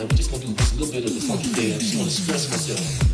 I'm just gonna do a little bit of the funky dance. I just wanna express myself.